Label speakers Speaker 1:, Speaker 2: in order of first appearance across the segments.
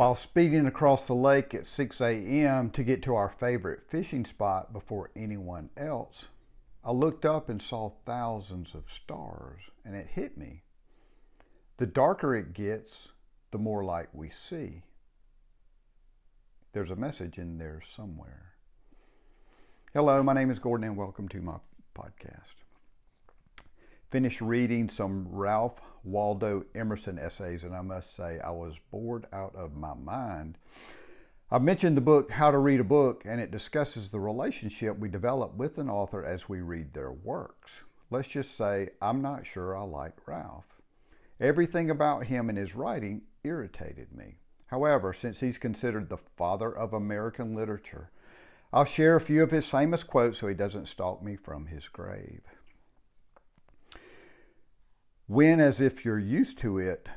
Speaker 1: While speeding across the lake at 6 a.m. to get to our favorite fishing spot before anyone else, I looked up and saw thousands of stars, and it hit me. The darker it gets, the more light we see. There's a message in there somewhere. Hello, my name is Gordon, and welcome to my podcast. Finished reading some Ralph Waldo Emerson essays, and I must say I was bored out of my mind. I've mentioned the book How to Read a Book, and it discusses the relationship we develop with an author as we read their works. Let's just say I'm not sure I like Ralph. Everything about him and his writing irritated me. However, since he's considered the father of American literature, I'll share a few of his famous quotes so he doesn't stalk me from his grave. Win as if you're used to it,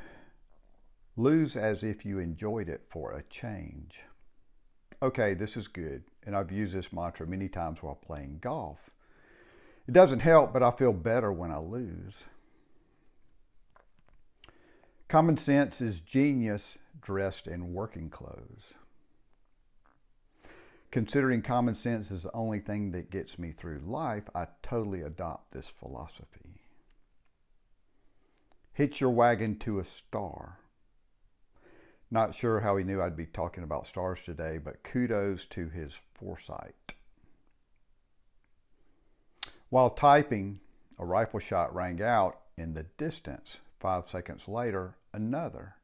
Speaker 1: lose as if you enjoyed it for a change. Okay, this is good, and I've used this mantra many times while playing golf. It doesn't help, but I feel better when I lose. Common sense is genius dressed in working clothes. Considering common sense is the only thing that gets me through life, I totally adopt this philosophy hitch your wagon to a star. Not sure how he knew I'd be talking about stars today, but kudos to his foresight. While typing, a rifle shot rang out in the distance. Five seconds later, another.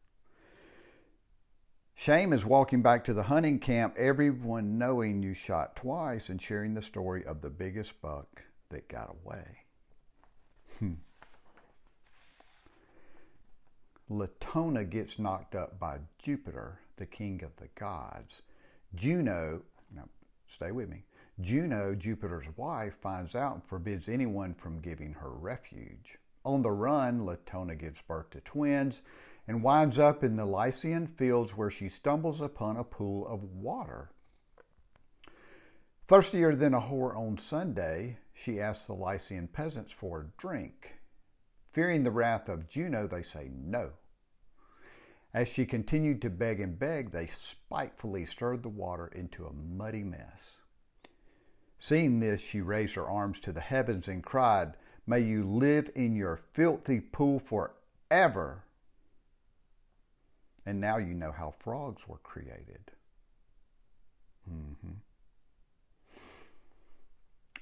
Speaker 1: Shame is walking back to the hunting camp, everyone knowing you shot twice and sharing the story of the biggest buck that got away. Hmm. Latona gets knocked up by Jupiter, the king of the gods. Juno, now stay with me, Juno, Jupiter's wife, finds out and forbids anyone from giving her refuge. On the run, Latona gives birth to twins and winds up in the Lycian fields where she stumbles upon a pool of water. Thirstier than a whore on Sunday, she asks the Lycian peasants for a drink. Fearing the wrath of Juno, they say no. As she continued to beg and beg, they spitefully stirred the water into a muddy mess. Seeing this, she raised her arms to the heavens and cried, May you live in your filthy pool forever. And now you know how frogs were created. Mm-hmm.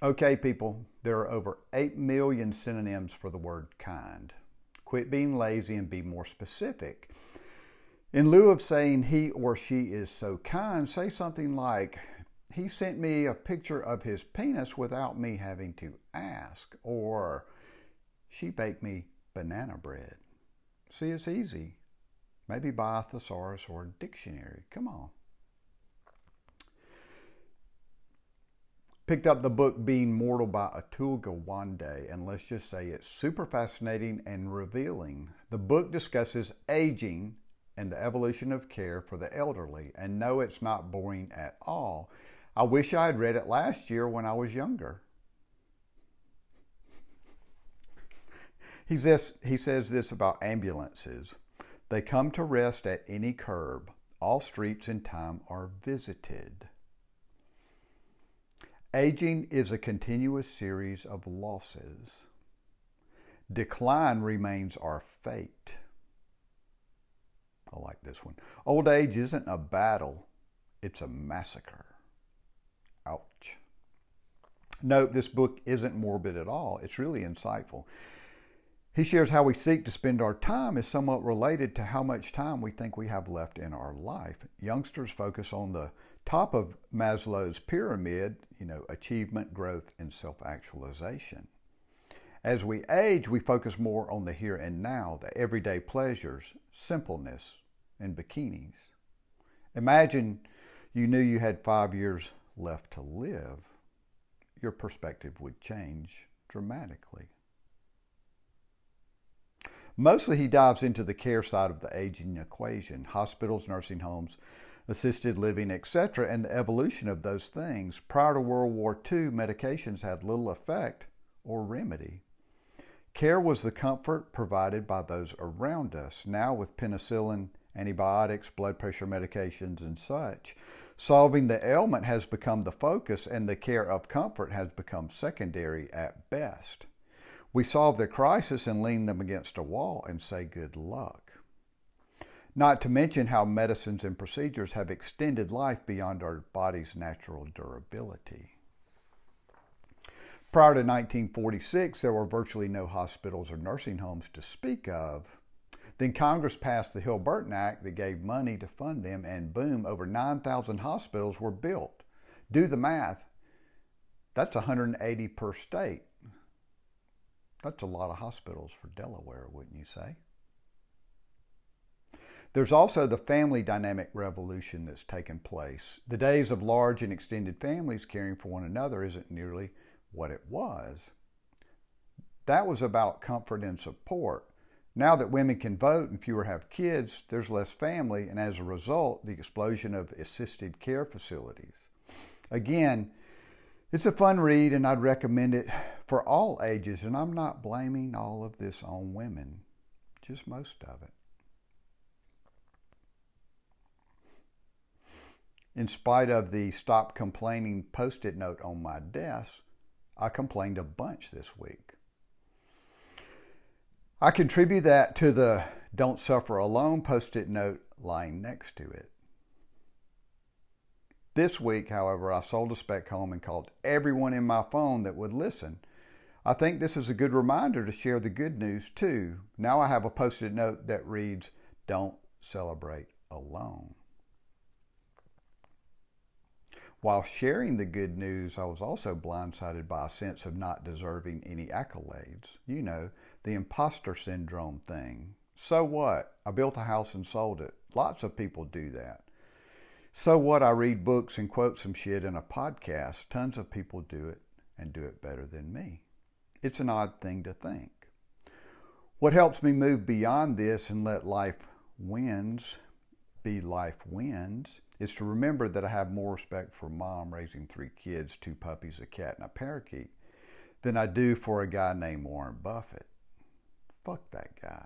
Speaker 1: Okay, people, there are over 8 million synonyms for the word kind. Quit being lazy and be more specific. In lieu of saying he or she is so kind, say something like, he sent me a picture of his penis without me having to ask, or she baked me banana bread. See, it's easy. Maybe buy a thesaurus or a dictionary. Come on. Picked up the book Being Mortal by Atul Gawande, and let's just say it's super fascinating and revealing. The book discusses aging and the evolution of care for the elderly. And no, it's not boring at all. I wish I had read it last year when I was younger. He says, he says this about ambulances they come to rest at any curb. All streets in time are visited. Aging is a continuous series of losses. Decline remains our fate. I like this one. Old age isn't a battle, it's a massacre. Ouch. Note this book isn't morbid at all, it's really insightful. He shares how we seek to spend our time is somewhat related to how much time we think we have left in our life. Youngsters focus on the top of Maslow's pyramid, you know, achievement, growth, and self actualization. As we age, we focus more on the here and now, the everyday pleasures, simpleness, and bikinis. Imagine you knew you had five years left to live. Your perspective would change dramatically. Mostly, he dives into the care side of the aging equation hospitals, nursing homes, assisted living, etc., and the evolution of those things. Prior to World War II, medications had little effect or remedy. Care was the comfort provided by those around us. Now, with penicillin antibiotics, blood pressure medications, and such. Solving the ailment has become the focus, and the care of comfort has become secondary at best. We solve the crisis and lean them against a wall and say good luck. Not to mention how medicines and procedures have extended life beyond our body's natural durability. Prior to 1946, there were virtually no hospitals or nursing homes to speak of. Then Congress passed the Hill Burton Act that gave money to fund them, and boom, over 9,000 hospitals were built. Do the math. That's 180 per state. That's a lot of hospitals for Delaware, wouldn't you say? There's also the family dynamic revolution that's taken place. The days of large and extended families caring for one another isn't nearly what it was. That was about comfort and support. Now that women can vote and fewer have kids, there's less family, and as a result, the explosion of assisted care facilities. Again, it's a fun read, and I'd recommend it for all ages, and I'm not blaming all of this on women, just most of it. In spite of the stop complaining post it note on my desk, I complained a bunch this week. I contribute that to the Don't Suffer Alone post it note lying next to it. This week, however, I sold a spec home and called everyone in my phone that would listen. I think this is a good reminder to share the good news too. Now I have a post it note that reads, Don't celebrate alone. While sharing the good news, I was also blindsided by a sense of not deserving any accolades. You know, the imposter syndrome thing. So what? I built a house and sold it. Lots of people do that. So what? I read books and quote some shit in a podcast. Tons of people do it and do it better than me. It's an odd thing to think. What helps me move beyond this and let life wins be life wins is to remember that I have more respect for mom raising three kids, two puppies, a cat, and a parakeet than I do for a guy named Warren Buffett. Fuck that guy.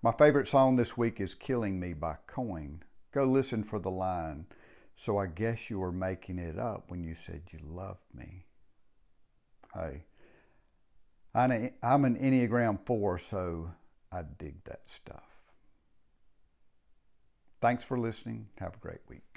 Speaker 1: My favorite song this week is Killing Me by Coin. Go listen for the line. So I guess you were making it up when you said you loved me. Hey, I'm an Enneagram 4, so I dig that stuff. Thanks for listening. Have a great week.